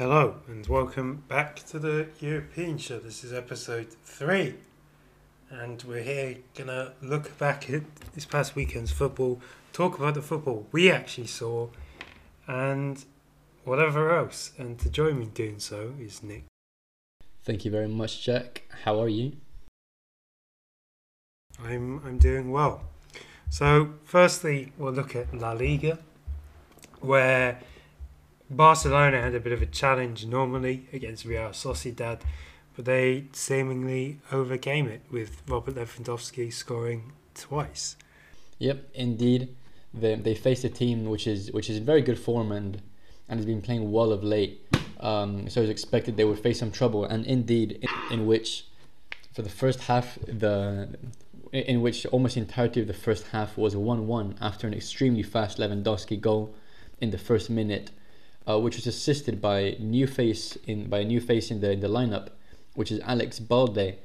Hello and welcome back to the European show. This is episode three, and we're here gonna look back at this past weekend's football, talk about the football we actually saw, and whatever else. And to join me doing so is Nick. Thank you very much, Jack. How are you? I'm I'm doing well. So, firstly, we'll look at La Liga, where Barcelona had a bit of a challenge normally against Real Sociedad, but they seemingly overcame it with Robert Lewandowski scoring twice. Yep, indeed. They, they faced a team which is which is in very good form and and has been playing well of late. Um, so it was expected they would face some trouble, and indeed, in, in which for the first half the in which almost the entirety of the first half was 1-1 after an extremely fast Lewandowski goal in the first minute uh, which was assisted by new face in by a new face in the in the lineup, which is Alex Balde,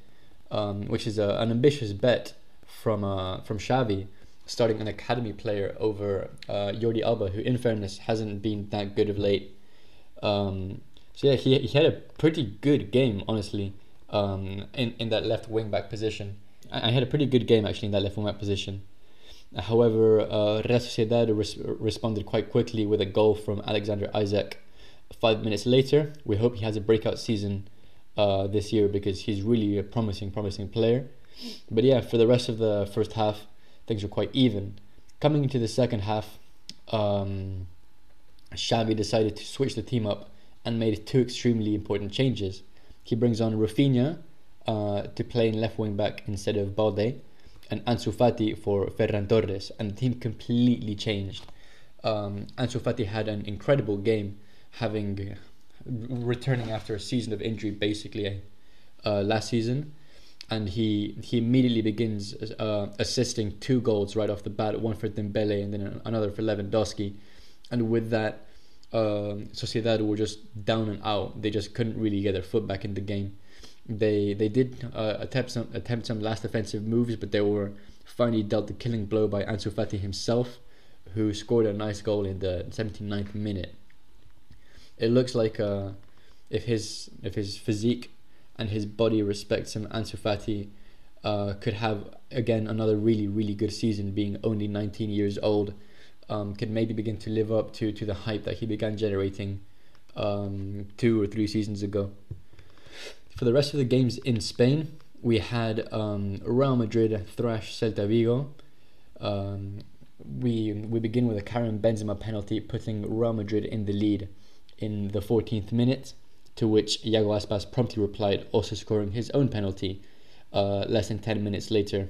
um, which is a, an ambitious bet from uh, from Xavi, starting an academy player over uh, Jordi Alba, who in fairness hasn't been that good of late. Um, so yeah, he, he had a pretty good game, honestly, um, in, in that left wing back position. I, I had a pretty good game actually in that left wing back position. However, uh, Real Sociedad res- responded quite quickly with a goal from Alexander Isak Five minutes later, we hope he has a breakout season uh, this year because he's really a promising, promising player. But yeah, for the rest of the first half, things were quite even. Coming into the second half, um, Xavi decided to switch the team up and made two extremely important changes. He brings on Rafinha uh, to play in left wing back instead of Balde and Ansu Fati for Ferran Torres, and the team completely changed. Um, Ansu Fati had an incredible game, having uh, returning after a season of injury, basically uh, last season, and he he immediately begins uh, assisting two goals right off the bat, one for Dembele and then another for Lewandowski, and with that. Um, Sociedad were just down and out. They just couldn't really get their foot back in the game. They they did uh, attempt some attempt some last offensive moves, but they were finally dealt the killing blow by Ansu Fati himself, who scored a nice goal in the 79th minute. It looks like uh, if his if his physique and his body respects him, Ansu Fati uh, could have again another really really good season, being only 19 years old. Um, could maybe begin to live up to to the hype that he began generating um, two or three seasons ago. For the rest of the games in Spain, we had um, Real Madrid thrash Celta Vigo. Um, we we begin with a Karim Benzema penalty, putting Real Madrid in the lead in the 14th minute. To which Iago Aspas promptly replied, also scoring his own penalty uh, less than 10 minutes later.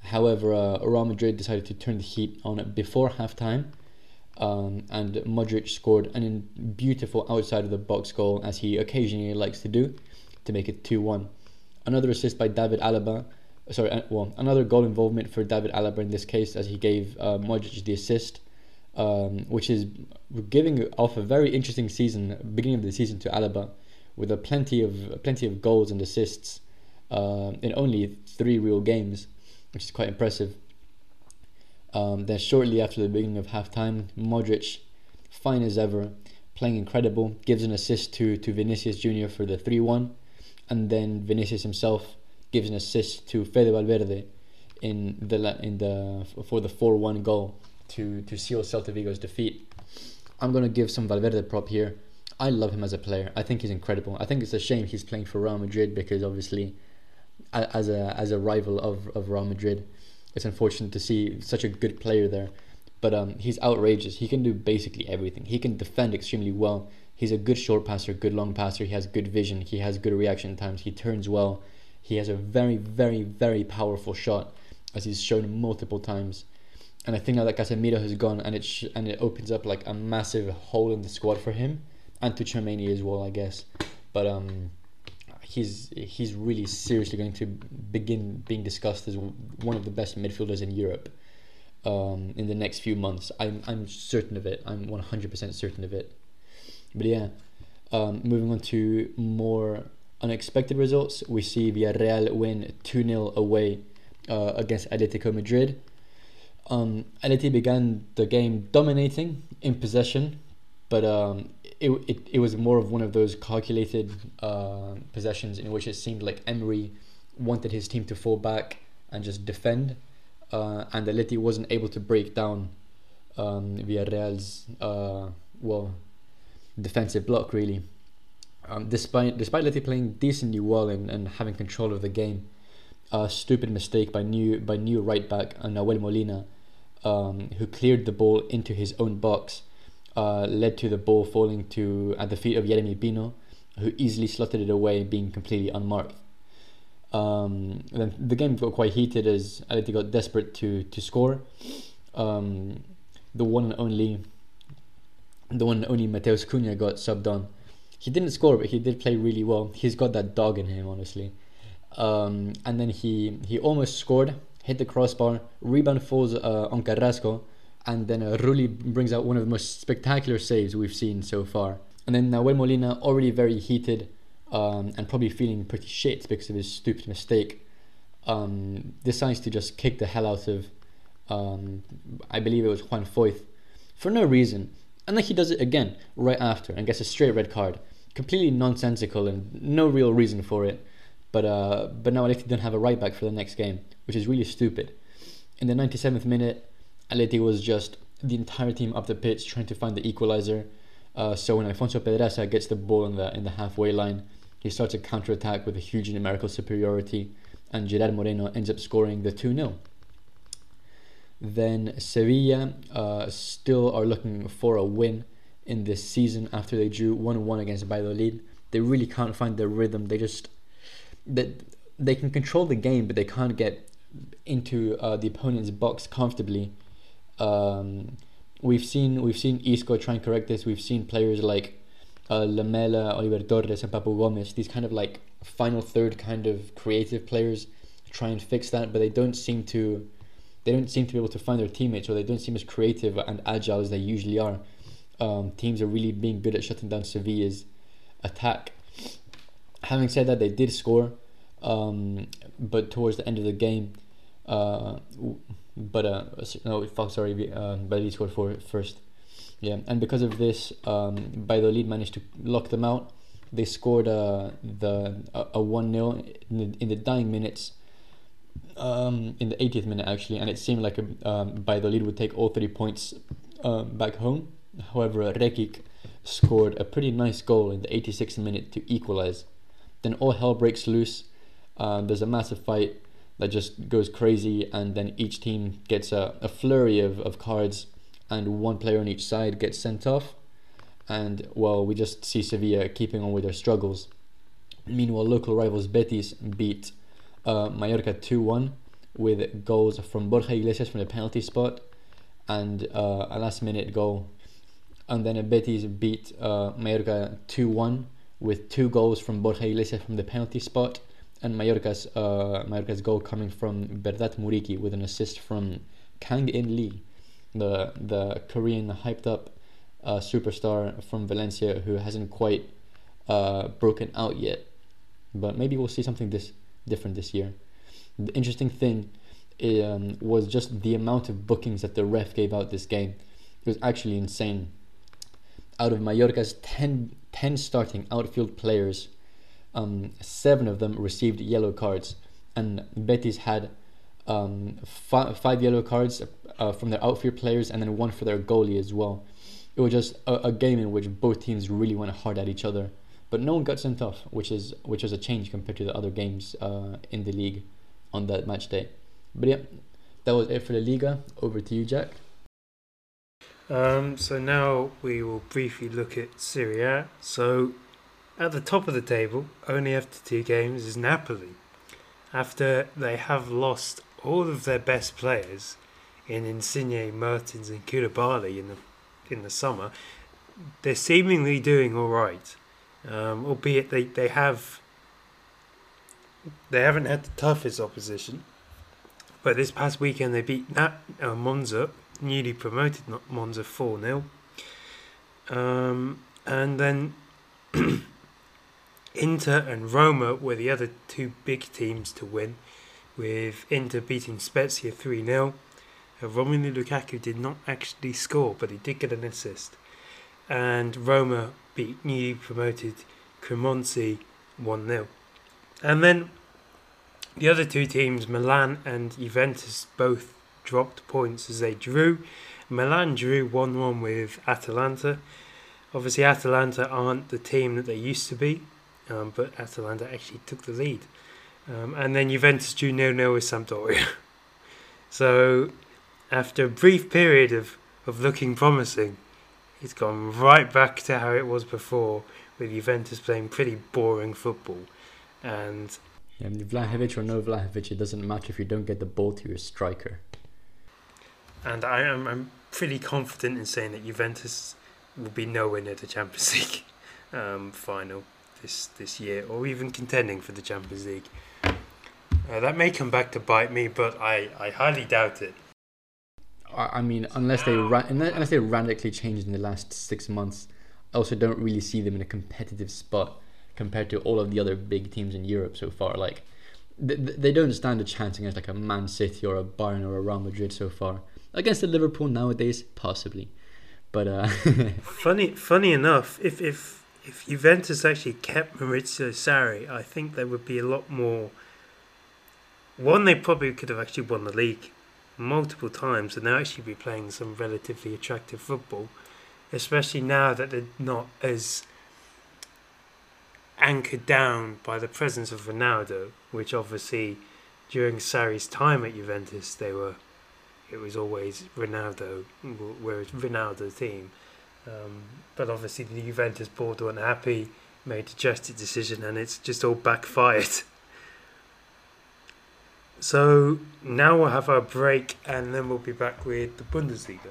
However, uh, Real Madrid decided to turn the heat on before halftime um, and Modric scored an beautiful outside of the box goal, as he occasionally likes to do, to make it 2 1. Another assist by David Alaba, sorry, uh, well, another goal involvement for David Alaba in this case, as he gave uh, Modric the assist, um, which is giving off a very interesting season, beginning of the season to Alaba, with a plenty of plenty of goals and assists uh, in only three real games, which is quite impressive. Um, then shortly after the beginning of halftime, Modric, fine as ever, playing incredible, gives an assist to, to Vinicius Jr. for the 3-1, and then Vinicius himself gives an assist to Fede Valverde in the in the for the 4-1 goal to to seal Celta Vigo's defeat. I'm gonna give some Valverde prop here. I love him as a player. I think he's incredible. I think it's a shame he's playing for Real Madrid because obviously, as a as a rival of, of Real Madrid, it's unfortunate to see such a good player there. But um, he's outrageous. He can do basically everything. He can defend extremely well. He's a good short passer, good long passer. He has good vision. He has good reaction times. He turns well. He has a very, very, very powerful shot, as he's shown multiple times. And I think now that Casemiro has gone, and it sh- and it opens up like a massive hole in the squad for him, and to Tchouameni as well, I guess. But um, he's he's really seriously going to begin being discussed as one of the best midfielders in Europe um, in the next few months. I'm I'm certain of it. I'm one hundred percent certain of it. But yeah, um, moving on to more unexpected results, we see Villarreal win two 0 away uh, against Atletico Madrid. Um, Atleti began the game dominating in possession, but um, it, it, it was more of one of those calculated uh, possessions in which it seemed like Emery wanted his team to fall back and just defend, uh, and Atleti wasn't able to break down um, Villarreal's uh, well defensive block really. Um, despite despite Atleti playing decently well and, and having control of the game, a stupid mistake by new by new right back Nahuel Molina, um, who cleared the ball into his own box, uh, led to the ball falling to at the feet of Yeremy Pino, who easily slotted it away, being completely unmarked. Um, then the game got quite heated as Atleti got desperate to to score. Um, the one and only, the one and only Matheus Cunha got subbed on. He didn't score, but he did play really well. He's got that dog in him, honestly. Um, and then he he almost scored, hit the crossbar, rebound falls uh, on Carrasco, and then uh, Rulli brings out one of the most spectacular saves we've seen so far. And then Nahuel Molina, already very heated um, and probably feeling pretty shit because of his stupid mistake, um, decides to just kick the hell out of, um, I believe it was Juan Foyth, for no reason. And then he does it again right after and gets a straight red card. Completely nonsensical and no real reason for it. But uh, but now Atleti don't have a right back for the next game, which is really stupid. In the 97th minute, Atleti was just the entire team up the pitch trying to find the equalizer. Uh, so when Alfonso Pedraza gets the ball in the in the halfway line, he starts a counter attack with a huge numerical superiority, and Gerard Moreno ends up scoring the 2 0. Then Sevilla uh, still are looking for a win in this season after they drew 1 1 against Valladolid. They really can't find their rhythm. They just. They, they can control the game, but they can't get into uh, the opponent's box comfortably. Um, we've seen we've seen Isco try and correct this. We've seen players like uh, Lamela, Oliver Torres, and Papu Gomez. These kind of like final third kind of creative players try and fix that, but they don't seem to. They don't seem to be able to find their teammates, or they don't seem as creative and agile as they usually are. Um, teams are really being good at shutting down Sevilla's attack. Having said that, they did score, um, but towards the end of the game, uh, but uh, no, fuck, sorry, uh, but he scored for first. Yeah, and because of this, um, Valladolid managed to lock them out. They scored uh, the a one 0 in the, in the dying minutes. Um, in the 80th minute actually, and it seemed like a, um, Valladolid would take all three points uh, back home. However, Rekic scored a pretty nice goal in the 86th minute to equalize. Then all hell breaks loose. Uh, there's a massive fight that just goes crazy, and then each team gets a, a flurry of, of cards and one player on each side gets sent off. And well, we just see Sevilla keeping on with their struggles. Meanwhile, local rivals Betis beat uh, Mallorca 2 1 with goals from Borja Iglesias from the penalty spot and uh, a last minute goal. And then Betis beat uh, Mallorca 2 1 with two goals from Borja Iglesias from the penalty spot and Mallorca's, uh, Mallorca's goal coming from Vedat Muriqi with an assist from Kang In Lee the the Korean hyped up uh, superstar from Valencia who hasn't quite uh, broken out yet, but maybe we'll see something this different this year. The interesting thing um, was just the amount of bookings that the ref gave out this game. It was actually insane. Out of Mallorca's 10, 10 starting outfield players, um, seven of them received yellow cards, and Betis had um, five, five yellow cards uh, from their outfield players and then one for their goalie as well. It was just a, a, game in which both teams really went hard at each other, but no one got sent off, which is which was a change compared to the other games uh, in the league on that match day. But yeah, that was it for the Liga. Over to you, Jack. Um, so now we will briefly look at Serie A. So at the top of the table, only after two games, is Napoli. After they have lost all of their best players in Insigne, Mertens, and Koulibaly in the in the summer, they're seemingly doing all right. Um, albeit they, they have they haven't had the toughest opposition. But this past weekend they beat uh, Monza, newly promoted Monza 4 0. Um, and then Inter and Roma were the other two big teams to win, with Inter beating Spezia 3 0 Romelu Lukaku did not actually score, but he did get an assist. And Roma beat newly promoted Cremonese 1 0. And then the other two teams, Milan and Juventus, both dropped points as they drew. Milan drew 1 1 with Atalanta. Obviously, Atalanta aren't the team that they used to be, um, but Atalanta actually took the lead. Um, and then Juventus drew 0 0 with Sampdoria. so, after a brief period of, of looking promising, it's gone right back to how it was before, with Juventus playing pretty boring football. And Yeah, Vlahovic or no Vlahovic, it doesn't matter if you don't get the ball to your striker. and I am I'm pretty confident in saying that Juventus will be nowhere near the Champions League um, final this this year, or even contending for the Champions League. Uh, that may come back to bite me, but I, I highly doubt it. I I mean, unless they ra- unless they radically changed in the last six months, I also don't really see them in a competitive spot compared to all of the other big teams in Europe so far. Like, they, they don't stand a chance against like a Man City or a Bayern or a Real Madrid so far. Against the Liverpool nowadays, possibly, but uh, Funny funny enough, if if if Juventus actually kept Maurizio Sarri, I think there would be a lot more. One, they probably could have actually won the league multiple times, and they'll actually be playing some relatively attractive football, especially now that they're not as anchored down by the presence of Ronaldo, which obviously during Sarri's time at Juventus they were. It was always Ronaldo, whereas Ronaldo team. Um, but obviously the Juventus board weren't happy, made a drastic decision, and it's just all backfired. So now we'll have our break, and then we'll be back with the Bundesliga.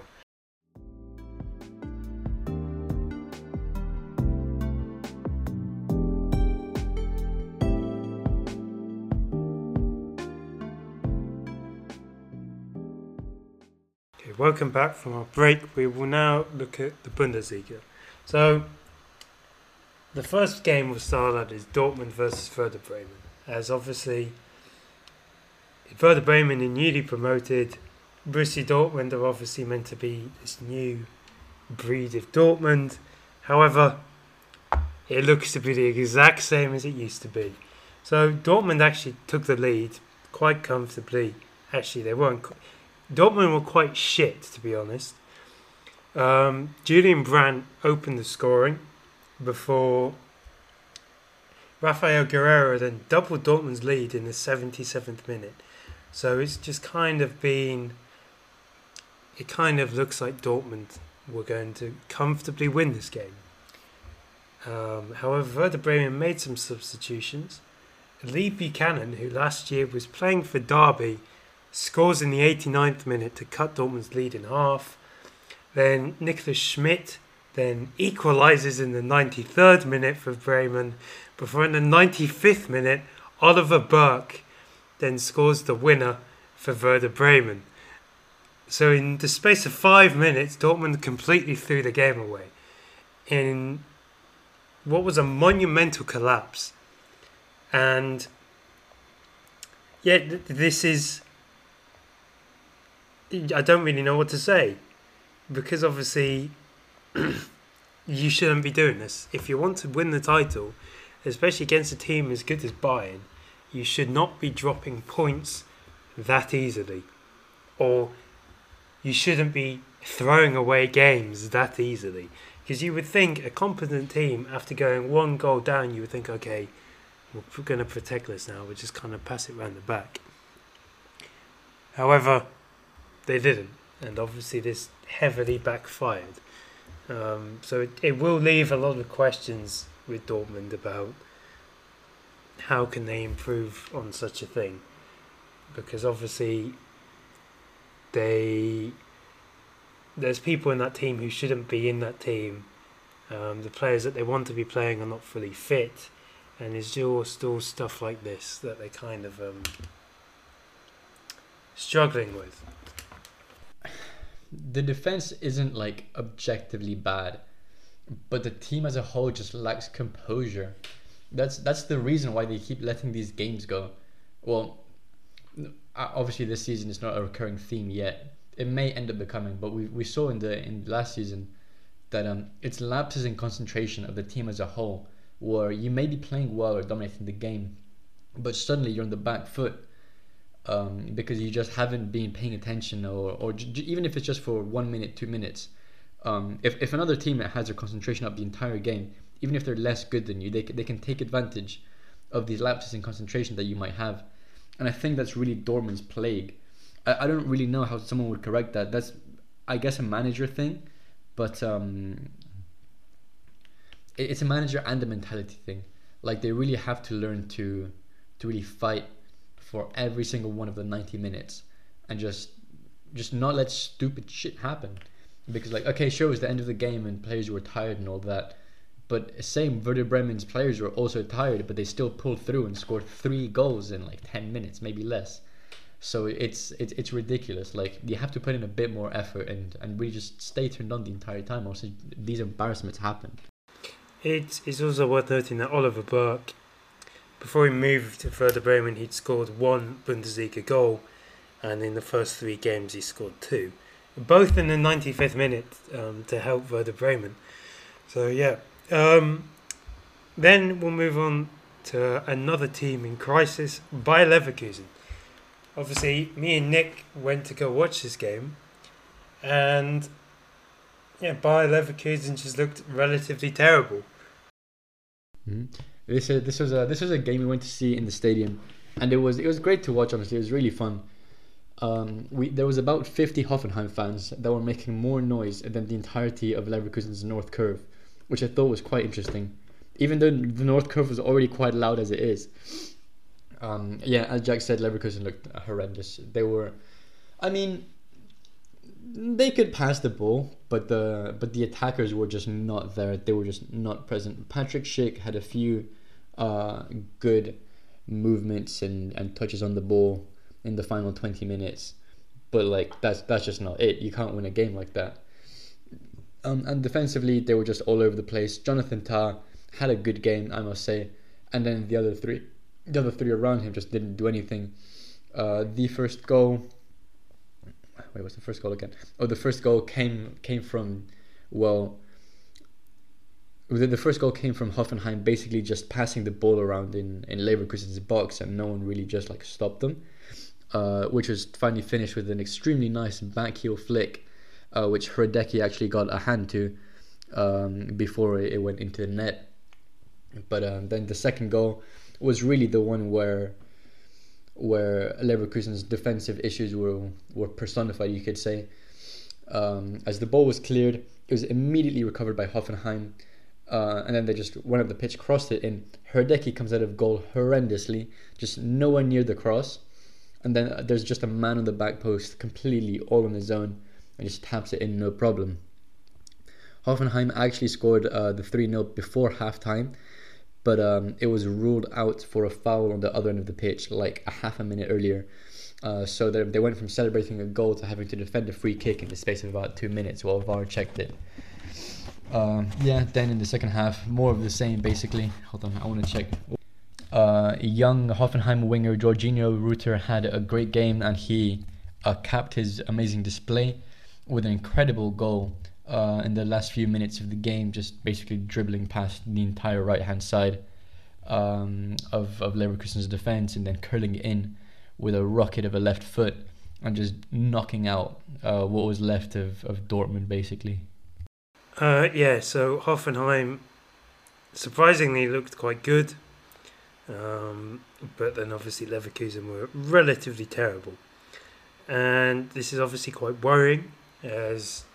Welcome back from our break. We will now look at the Bundesliga. So, the first game we'll start at is Dortmund versus Werder Bremen. As obviously, Werder Bremen are newly promoted. Borussia Dortmund are obviously meant to be this new breed of Dortmund. However, it looks to be the exact same as it used to be. So Dortmund actually took the lead quite comfortably. Actually, they weren't. Dortmund were quite shit, to be honest. Um, Julian Brandt opened the scoring before Raphaël Guerreiro then doubled Dortmund's lead in the 77th minute. So it's just kind of been. It kind of looks like Dortmund were going to comfortably win this game. Um, however, Werder Bremen made some substitutions. Lee Buchanan, who last year was playing for Derby, scores in the 89th minute to cut Dortmund's lead in half. Then Nicholas Schmidt then equalises in the 93rd minute for Bremen, before in the 95th minute, Oliver Burke then scores the winner for Werder Bremen. So in the space of five minutes, Dortmund completely threw the game away. In what was a monumental collapse. And yeah, th- this is. I don't really know what to say. Because obviously, you shouldn't be doing this. If you want to win the title, especially against a team as good as Bayern, you should not be dropping points that easily. Or you shouldn't be throwing away games that easily. Because you would think a competent team, after going one goal down, you would think, okay, we're going to protect this now. We'll just kind of pass it round the back. However, they didn't. And obviously, this heavily backfired. Um, so it, it will leave a lot of questions with Dortmund about how can they improve on such a thing. Because obviously, they there's people in that team who shouldn't be in that team. Um, the players that they want to be playing are not fully fit, and still still stuff like this that they kind of um, struggling with. The defense isn't like objectively bad, but the team as a whole just lacks composure. That's that's the reason why they keep letting these games go. Well, obviously this season is not a recurring theme yet. It may end up becoming, but we we saw in the in last season that um, it's lapses in concentration of the team as a whole, where you may be playing well or dominating the game, but suddenly you're on the back foot um, because you just haven't been paying attention, or, or j- even if it's just for one minute, two minutes. Um, if, if another team has their concentration up the entire game, even if they're less good than you, they, they can take advantage of these lapses in concentration that you might have. And I think that's really Dortmund's plague. I, I don't really know how someone would correct that. That's, I guess, a manager thing, but um, it, it's a manager and a mentality thing. Like they really have to learn to to really fight for every single one of the 90 minutes and just just not let stupid shit happen. Because like okay sure it was the end of the game and players were tired and all that but same Werder Bremen's players were also tired but they still pulled through and scored three goals in like 10 minutes maybe less. So it's it's it's ridiculous. Like you have to put in a bit more effort and and really just stay turned on the entire time. Also these embarrassments happen. It is also worth noting that Oliver Burke before he moved to Werder Bremen, he'd scored one Bundesliga goal, and in the first three games, he scored two, both in the 95th minute um, to help Werder Bremen. So, yeah. Um, then we'll move on to another team in crisis, Bayer Leverkusen. Obviously, me and Nick went to go watch this game, and yeah, Bayer Leverkusen just looked relatively terrible. Mm-hmm. This uh, this was a this was a game we went to see in the stadium, and it was it was great to watch. Honestly, it was really fun. Um, we there was about 50 Hoffenheim fans that were making more noise than the entirety of Leverkusen's North Curve, which I thought was quite interesting. Even though the North Curve was already quite loud as it is. Um, yeah, as Jack said, Leverkusen looked horrendous. They were, I mean, they could pass the ball, but the but the attackers were just not there. They were just not present. Patrick Schick had a few uh, good movements and, and touches on the ball in the final twenty minutes, but like that's that's just not it. You can't win a game like that. Um, and defensively, they were just all over the place. Jonathan Tah had a good game, I must say, and then the other three, the other three around him just didn't do anything. Uh, the first goal wait, what's the first goal again? Oh, the first goal came came from well. The, the first goal came from Hoffenheim basically just passing the ball around in, in Leverkusen's box and no one really just like stopped them, uh, which was finally finished with an extremely nice back heel flick, uh, which Hradecky actually got a hand to um, before it went into the net. But um, then the second goal was really the one where where Leverkusen's defensive issues were were personified, you could say. Um, as the ball was cleared, it was immediately recovered by Hoffenheim, uh, and then they just went up the pitch, crossed it in. Hradecky comes out of goal horrendously, just nowhere near the cross, and then there's just a man on the back post, completely all on his own, and just taps it in no problem. Hoffenheim actually scored uh, the 3 0 before halftime, but um, it was ruled out for a foul on the other end of the pitch like a half a minute earlier. Uh, so they went from celebrating a goal to having to defend a free kick in the space of about two minutes while VAR checked it. Um, yeah, then in the second half, more of the same basically. Hold on, I want to check. Uh, young Hoffenheim winger Georginio Rutter had a great game and he uh, capped his amazing display with an incredible goal uh, in the last few minutes of the game, just basically dribbling past the entire right hand side um, of, of Leverkusen's defense and then curling it in with a rocket of a left foot and just knocking out uh, what was left of, of Dortmund, basically. Uh, yeah, so Hoffenheim surprisingly looked quite good, um, but then obviously Leverkusen were relatively terrible. And this is obviously quite worrying as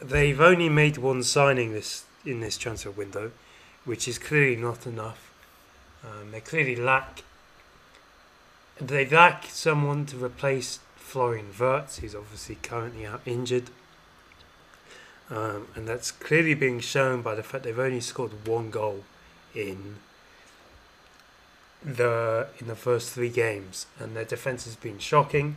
they've only made one signing this in this transfer window, which is clearly not enough. Um, they clearly lack. They lack someone to replace Florian Wirtz, who's obviously currently out injured. Um, and that's clearly being shown by the fact they've only scored one goal in the in the first three games, and their defense has been shocking.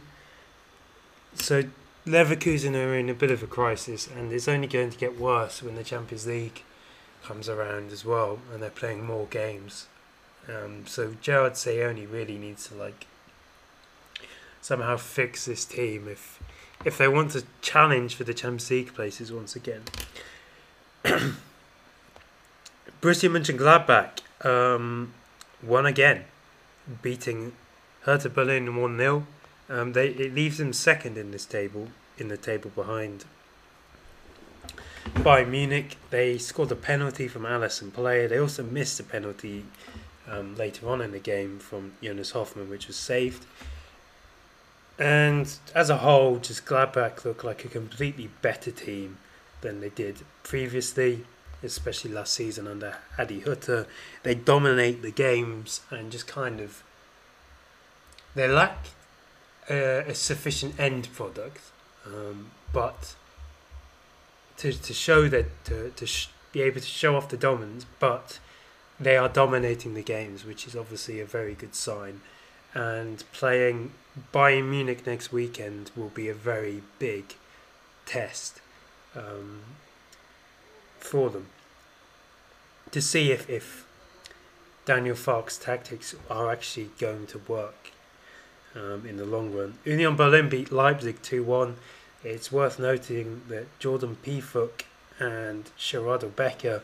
So Leverkusen are in a bit of a crisis, and it's only going to get worse when the Champions League comes around as well, and they're playing more games. Um, so Gerard Seoane really needs to like somehow fix this team if if they want to challenge for the Champions League places once again. Borussia Mönchengladbach um, won again, beating Hertha Berlin one 0 um, They it leaves them second in this table, in the table behind Bayern Munich. They scored a penalty from Alassane Pléa. They also missed a penalty um, later on in the game from Jonas Hofmann, which was saved. And as a whole, just Gladbach look like a completely better team than they did previously, especially last season under Adi Hutter. They dominate the games and just kind of they lack uh, a sufficient end product, um, but to to show that to to sh- be able to show off the dominance, but they are dominating the games, which is obviously a very good sign. And playing Bayern Munich next weekend will be a very big test um, for them to see if, if Daniel Farke's tactics are actually going to work um, in the long run. Union Berlin beat Leipzig 2 1. It's worth noting that Jordan Pefok and Sheraldo Becker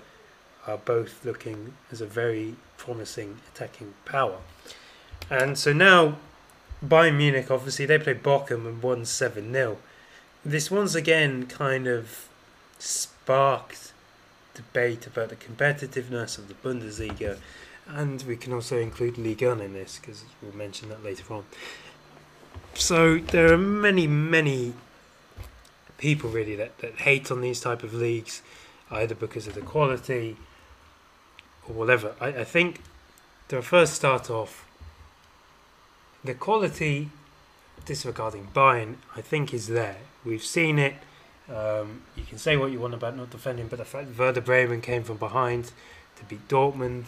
are both looking as a very promising attacking power. And so now Bayern Munich, obviously, they played Bochum and won 7 0. This once again kind of sparked debate about the competitiveness of the Bundesliga, and we can also include Ligue 1 in this because we'll mention that later on. So there are many, many people really that, that hate on these type of leagues, either because of the quality or whatever. I, I think to first start off, the quality, disregarding Bayern, I think is there. We've seen it. Um, you can say what you want about not defending, but the fact Werder Bremen came from behind to beat Dortmund,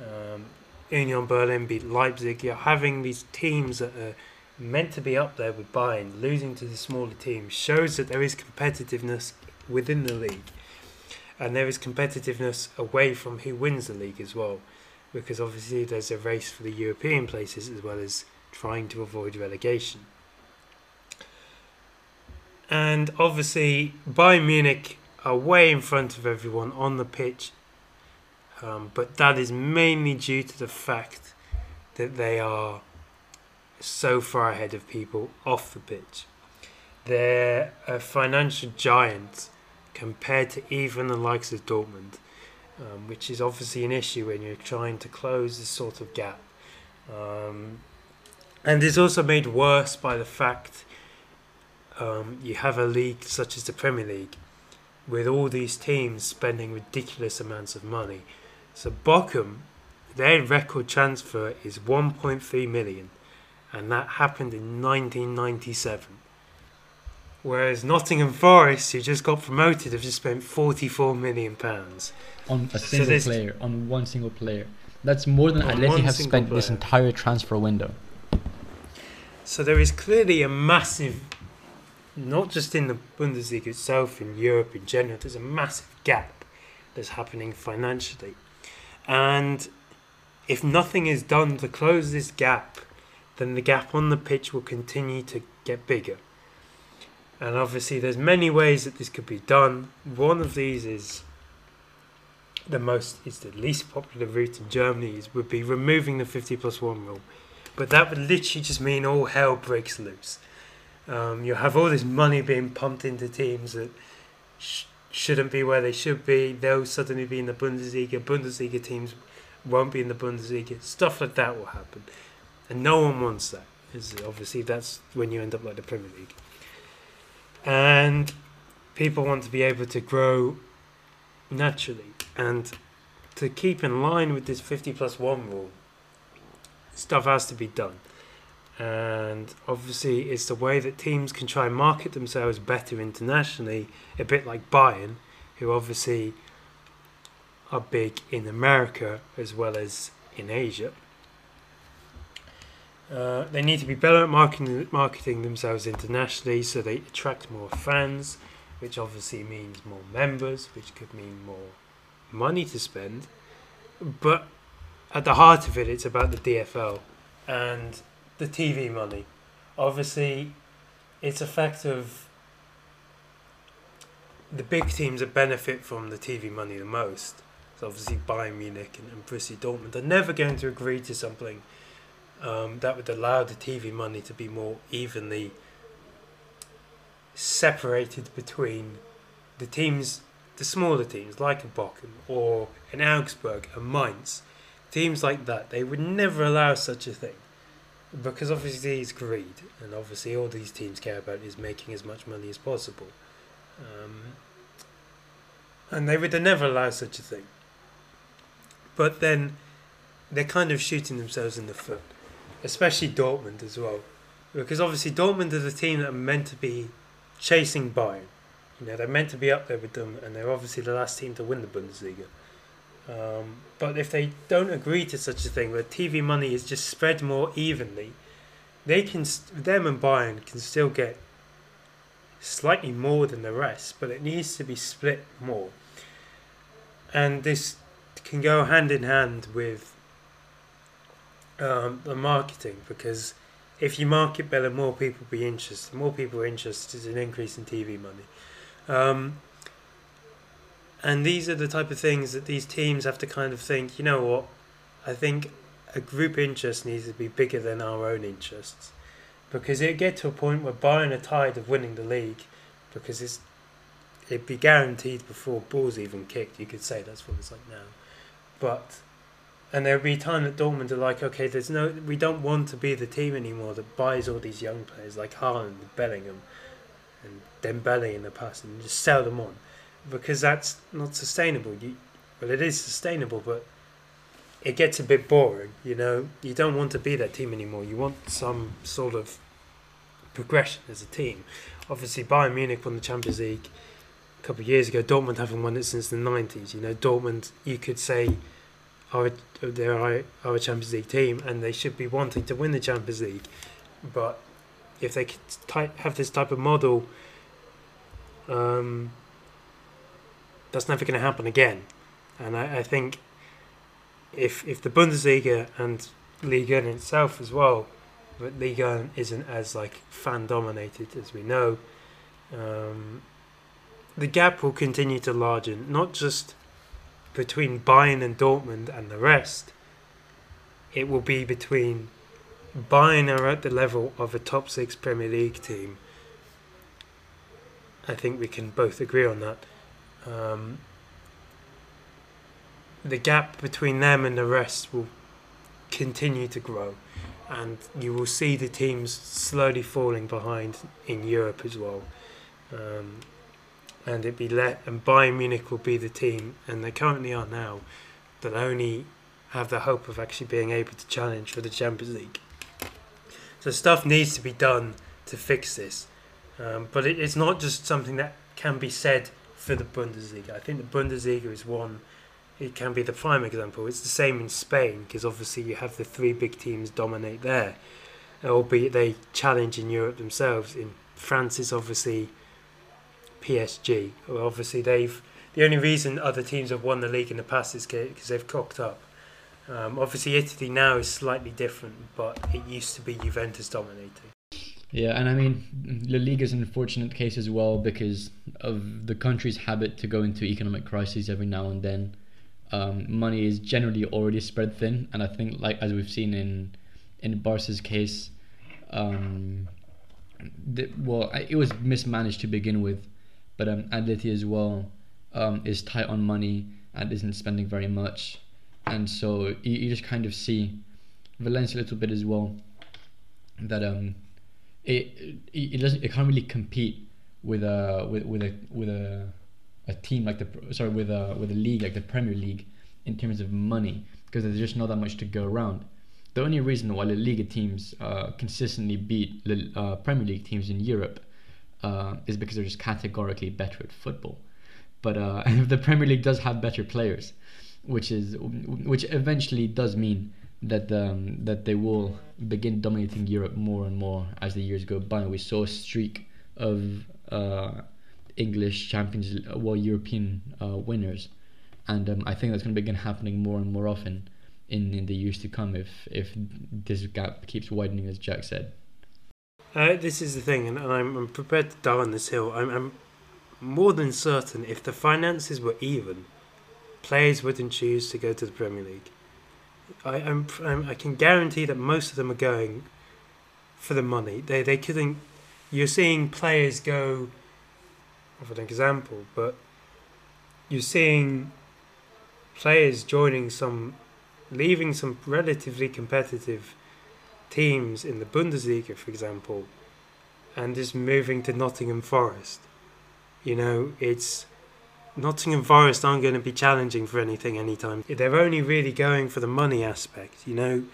um, Union Berlin beat Leipzig. You're having these teams that are meant to be up there with Bayern, losing to the smaller teams, shows that there is competitiveness within the league. And there is competitiveness away from who wins the league as well, because obviously there's a race for the European places as well as trying to avoid relegation. And obviously, Bayern Munich are way in front of everyone on the pitch, um, but that is mainly due to the fact that they are so far ahead of people off the pitch. They're a financial giant compared to even the likes of Dortmund, um, which is obviously an issue when you're trying to close this sort of gap. Um, and it's also made worse by the fact um, you have a league such as the Premier League with all these teams spending ridiculous amounts of money. So Bochum, their record transfer is 1.3 million, and that happened in 1997. Whereas Nottingham Forest, who just got promoted, have just spent 44 million pounds on a single so player, on one single player. That's more than Atleti have spent player. this entire transfer window. So there is clearly a massive, not just in the Bundesliga itself, in Europe in general, there's a massive gap that's happening financially. And if nothing is done to close this gap, then the gap on the pitch will continue to get bigger. And obviously, there's many ways that this could be done. One of these is the most, is the least popular route in Germany, is would be removing the 50 plus 1 rule but that would literally just mean all hell breaks loose. Um, you have all this money being pumped into teams that sh- shouldn't be where they should be. They'll suddenly be in the Bundesliga. Bundesliga teams won't be in the Bundesliga. Stuff like that will happen, and no one wants that. obviously that's when you end up like the Premier League. And people want to be able to grow naturally and to keep in line with this 50 plus 1 rule stuff has to be done. And obviously, it's the way that teams can try and market themselves better internationally, a bit like Bayern, who obviously are big in America as well as in Asia. Uh, they need to be better at marketing, marketing themselves internationally so they attract more fans, which obviously means more members, which could mean more money to spend. But at the heart of it, it's about the DFL and the TV money. Obviously, it's a fact of the big teams that benefit from the TV money the most, so obviously Bayern Munich and, and Borussia Dortmund, are never going to agree to something um, that would allow the TV money to be more evenly separated between the teams, the smaller teams like a Bochum or an Augsburg and Mainz, teams like that. They would never allow such a thing because obviously it's greed, and obviously all these teams care about is making as much money as possible. Um, and they would never allow such a thing. But then they're kind of shooting themselves in the foot, especially Dortmund as well, because obviously Dortmund are the team that are meant to be chasing Bayern. You know, they're meant to be up there with them, and they're obviously the last team to win the Bundesliga. Um, but if they don't agree to such a thing, where TV money is just spread more evenly, they can them and Bayern can still get slightly more than the rest, but it needs to be split more. And this can go hand in hand with um, the marketing because if you market better, more people be interested. More people are interested in an increase in TV money. Um, and these are the type of things that these teams have to kind of think, you know what, I think a group interest needs to be bigger than our own interests. Because it get to a point where Bayern are tired of winning the league because it's it'd be guaranteed before balls even kicked, you could say that's what it's like now. But and there'll be a time that Dortmund are like, okay, there's no we don't want to be the team anymore that buys all these young players like Haaland, Bellingham and Dembele in the past and just sell them on because that's not sustainable. You, well, it is sustainable, but it gets a bit boring. You know, you don't want to be that team anymore. You want some sort of progression as a team. Obviously, Bayern Munich won the Champions League a couple of years ago. Dortmund haven't won it since the nineties. You know, Dortmund, you could say, are they're our Champions League team, and they should be wanting to win the Champions League. But if they could type, have this type of model. Um, that's never going to happen again. And I, I think if if the Bundesliga and Liga in itself as well, but Liga isn't as like fan dominated as we know, um, the gap will continue to largen, not just between Bayern and Dortmund and the rest. It will be between Bayern are at the level of a top six Premier League team. I think we can both agree on that um, the gap between them and the rest will continue to grow, and you will see the teams slowly falling behind in Europe as well. Um, and it be let and Bayern Munich will be the team, and they currently are now, that only have the hope of actually being able to challenge for the Champions League. So stuff needs to be done to fix this, um, but it, it's not just something that can be said for the Bundesliga. I think the Bundesliga is one. It can be the prime example. It's the same in Spain because obviously you have the three big teams dominate there, albeit they challenge in Europe themselves. In France, it's obviously PSG. Well, Obviously, they've the only reason other teams have won the league in the past is because they've cocked up. Um, obviously, Italy now is slightly different, but it used to be Juventus dominating. Yeah, and I mean, La Liga is an unfortunate case as well because of the country's habit to go into economic crises every now and then. Um, money is generally already spread thin, and I think, like as we've seen in in Barca's case, um, the, well, it was mismanaged to begin with, but um, Atleti as well um, is tight on money and isn't spending very much, and so you, you just kind of see Valencia a little bit as well that um it it doesn't it can't really compete with a with with a with a a team like the sorry with a with a league like the Premier League in terms of money because there's just not that much to go around. The only reason why the Liga teams uh, consistently beat uh, Premier League teams in Europe uh, is because they're just categorically better at football. But uh, the Premier League does have better players, which is which eventually does mean that um, that they will begin dominating Europe more and more as the years go by. We saw a streak of uh, English champions, well, European uh, winners, and um, I think that's going to begin happening more and more often in, in the years to come if if this gap keeps widening, as Jack said. Uh, this is the thing, and I'm, I'm prepared to die on this hill. I'm, I'm more than certain if the finances were even, players wouldn't choose to go to the Premier League. I, I'm, I'm, I can guarantee that most of them are going for the money. They they couldn't. You're seeing players go. For an example, but you're seeing players joining some, leaving some relatively competitive teams in the Bundesliga, for example, and just moving to Nottingham Forest. You know, it's Nottingham Forest aren't going to be challenging for anything anytime. They're only really going for the money aspect. You know,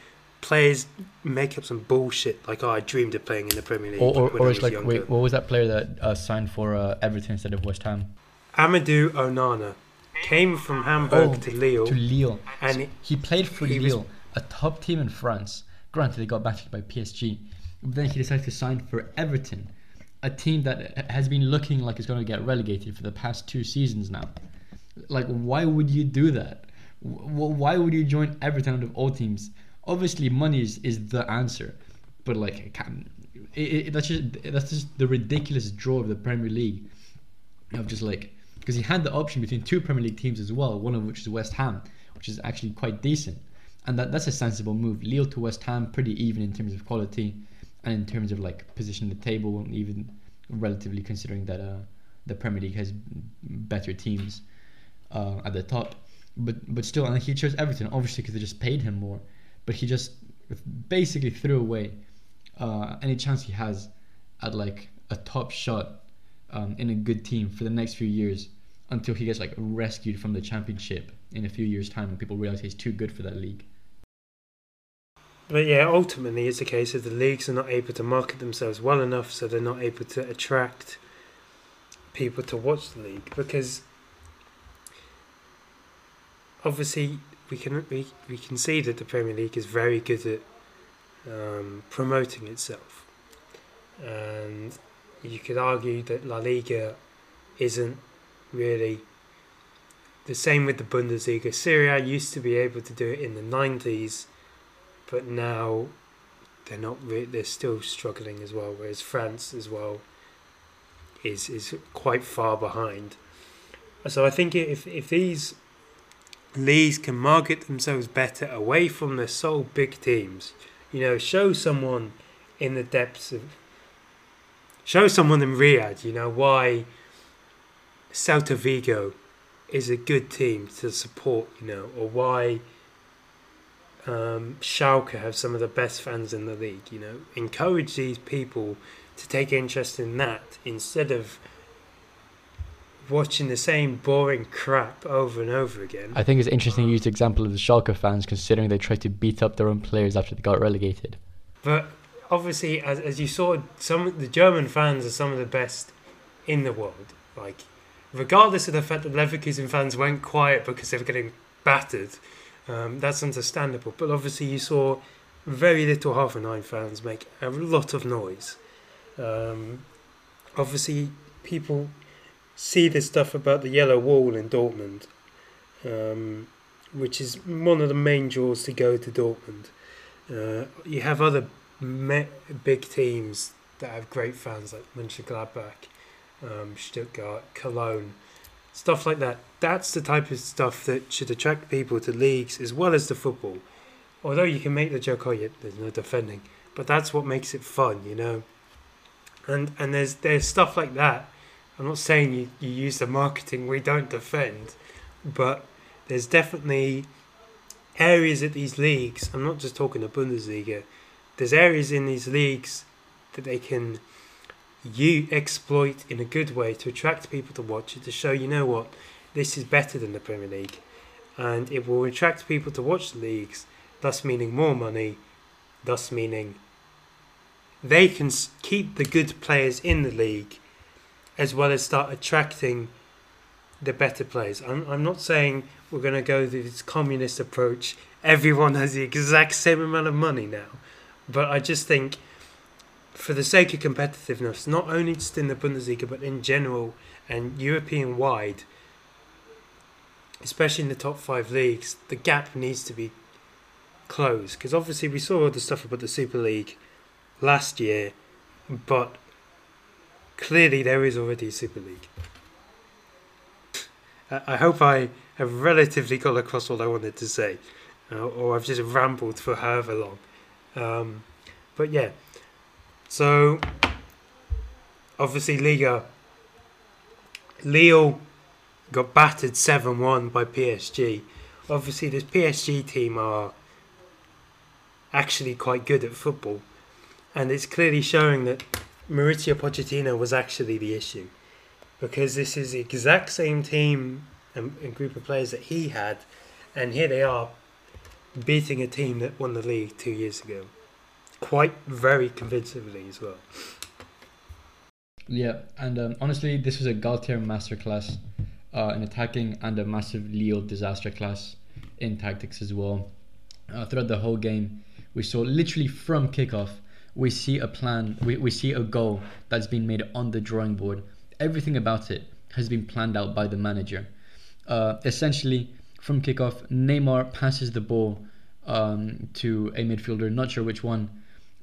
players make up some bullshit like, "Oh, I dreamed of playing in the Premier League." Or, or, or was it's like, younger." wait, what was that player that uh, signed for uh, Everton instead of West Ham? Amadou Onana came from Hamburg Oh, to Lille, To Lille. and He played for He was- a top team in France. Granted, they got backed by PSG. But then he decided to sign for Everton, a team that has been looking like it's going to get relegated for the past two seasons now. Like, why would you do that? Why would you join Everton out of all teams? Obviously, money is, is the answer, but like, it it, that's just that's just the ridiculous draw of the Premier League of just like because he had the option between two Premier League teams as well, one of which is West Ham, which is actually quite decent, and that that's a sensible move. Lille to West Ham, pretty even in terms of quality, and in terms of like position in the table, even relatively considering that uh, the Premier League has better teams uh, at the top. But but still, and he chose Everton obviously because they just paid him more, but he just basically threw away uh, any chance he has at like a top shot um, in a good team for the next few years until he gets like rescued from the championship in a few years' time and people realize he's too good for that league. But yeah, ultimately, it's a case of the leagues are not able to market themselves well enough, so they're not able to attract people to watch the league because obviously we can we, we can see that the Premier League is very good at um, promoting itself, and you could argue that La Liga isn't really the same with the Bundesliga. Serie A used to be able to do it in the nineties but now they're not re- they're still struggling as well whereas France as well is is quite far behind. So I think if if these leagues can market themselves better away from the sole big teams you know show someone in the depths of show someone in Riyadh you know why Celta Vigo is a good team to support you know or why um, Schalke have some of the best fans in the league. You know, encourage these people to take interest in that instead of watching the same boring crap over and over again. I think it's interesting you used the example of the Schalke fans considering they tried to beat up their own players after they got relegated. But obviously, as as you saw, some the German fans are some of the best in the world. Like, regardless of the fact that Leverkusen fans went quiet because they were getting battered. Um, that's understandable, but obviously you saw very little Hoffenheim fans make a lot of noise. Um, obviously, people see this stuff about the yellow wall in Dortmund, um, which is one of the main draws to go to Dortmund. Uh, you have other me- big teams that have great fans like Mönchengladbach, um, Stuttgart, Cologne, stuff like that. That's the type of stuff that should attract people to leagues as well as the football. Although you can make the joke, oh yeah, there's no defending, but that's what makes it fun, you know. And and there's there's stuff like that. I'm not saying you, you use the marketing we don't defend, but there's definitely areas at these leagues. I'm not just talking the Bundesliga. There's areas in these leagues that they can you exploit in a good way to attract people to watch it to show you know what this is better than the Premier League. And it will attract people to watch the leagues thus meaning more money thus meaning they can keep the good players in the league as well as start attracting the better players. I'm, I'm not saying we're going to go this communist approach. Everyone has the exact same amount of money now. But I just think for the sake of competitiveness, not only just in the Bundesliga but in general and European wide, especially in the top five leagues, the gap needs to be closed. Because obviously we saw all the stuff about the Super League last year, but clearly there is already a Super League. I, hope I have relatively got across what I wanted to say, uh, or I've just rambled for however long. Um, but yeah, so obviously Liga, Lille got battered seven one by PSG. Obviously, this PSG team are actually quite good at football, and it's clearly showing that Mauricio Pochettino was actually the issue, because this is the exact same team and, and group of players that he had, and here they are beating a team that won the league two years ago, quite very convincingly as well. Yeah, and um, honestly, this was a Galtier masterclass uh, in attacking and a massive Lille disaster class in tactics as well. Uh, throughout the whole game, we saw literally from kickoff, we see a plan, we, we see a goal that's been made on the drawing board. Everything about it has been planned out by the manager. Uh, essentially, from kickoff, Neymar passes the ball um, to a midfielder, not sure which one,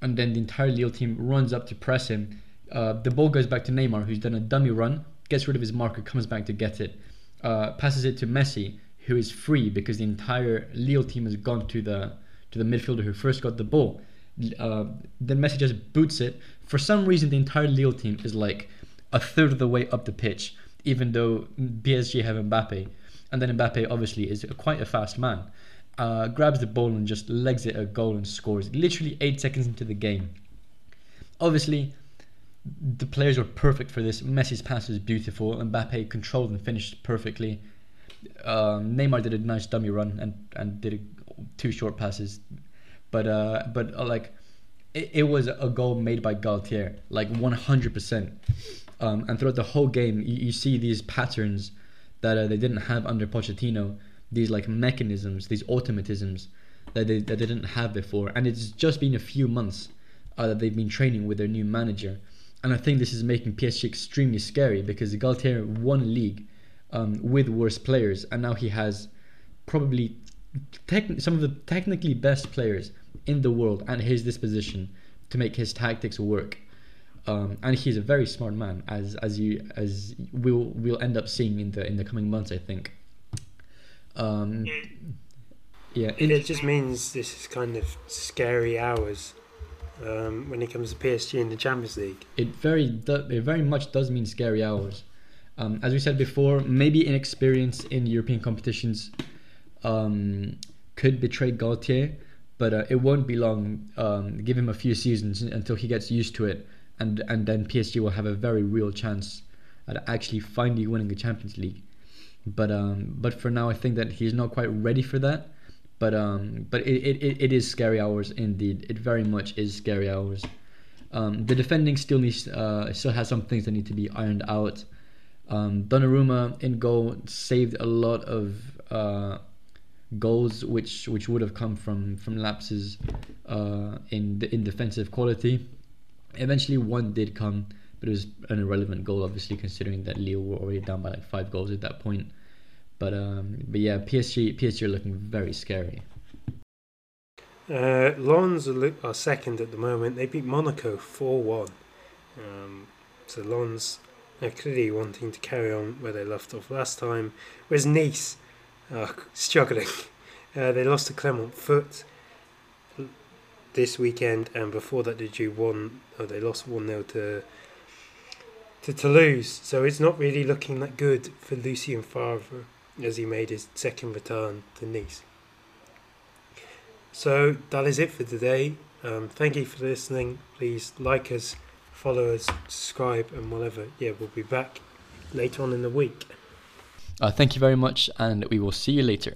and then the entire Lille team runs up to press him. Uh, the ball goes back to Neymar, who's done a dummy run, gets rid of his marker, comes back to get it, uh, passes it to Messi, who is free because the entire Lille team has gone to the to the midfielder who first got the ball. Uh, then Messi just boots it. For some reason, the entire Lille team is like a third of the way up the pitch, even though PSG have Mbappe, and then Mbappe obviously is quite a fast man. Uh, grabs the ball and just legs it a goal and scores. Literally eight seconds into the game. Obviously, the players were perfect for this. Messi's pass was beautiful. Mbappe controlled and finished perfectly. Um, Neymar did a nice dummy run and and did a, two short passes, but uh, but uh, like it, it was a goal made by Galtier, like 100%. Um, and throughout the whole game, you, you see these patterns that uh, they didn't have under Pochettino. These like mechanisms, these automatisms that they that they didn't have before, and it's just been a few months uh, that they've been training with their new manager and I think this is making PSG extremely scary because Galtier won a league um, with worse players, and now he has probably some of the technically best players in the world at his disposition to make his tactics work. Um, and he's a very smart man, as as you as we'll we'll end up seeing in the in the coming months, I think. Um, yeah, it, it just means this is kind of scary hours um, when it comes to PSG in the Champions League. It very do- it very much does mean scary hours. Um, as we said before, maybe inexperience in European competitions um, could betray Galtier, but uh, it won't be long. Um, give him a few seasons until he gets used to it, and and then PSG will have a very real chance at actually finally winning the Champions League. But um, but for now, I think that he's not quite ready for that but um, but it, it, it is scary hours indeed. It very much is scary hours. Um, the defending still needs uh, still has some things that need to be ironed out. Um, Donnarumma in goal saved a lot of uh, goals which which would have come from from lapses uh, in in defensive quality. Eventually, one did come, but it was an irrelevant goal, obviously considering that Lille were already down by like five goals at that point. But um, but yeah, PSG PSG are looking very scary. Uh, Lens are, second at the moment. They beat Monaco four one. Um, so Lens are clearly wanting to carry on where they left off last time. Whereas Nice are struggling. Uh, they lost to Clermont Foot this weekend, and before that they drew one. Oh, they lost one 0 to to Toulouse. So it's not really looking that good for Lucien Favre as he made his second return to Nice. So that is it for today. Um, thank you for listening. Please like us, follow us, subscribe, and whatever. Yeah, we'll be back later on in the week. Uh, thank you very much, and we will see you later.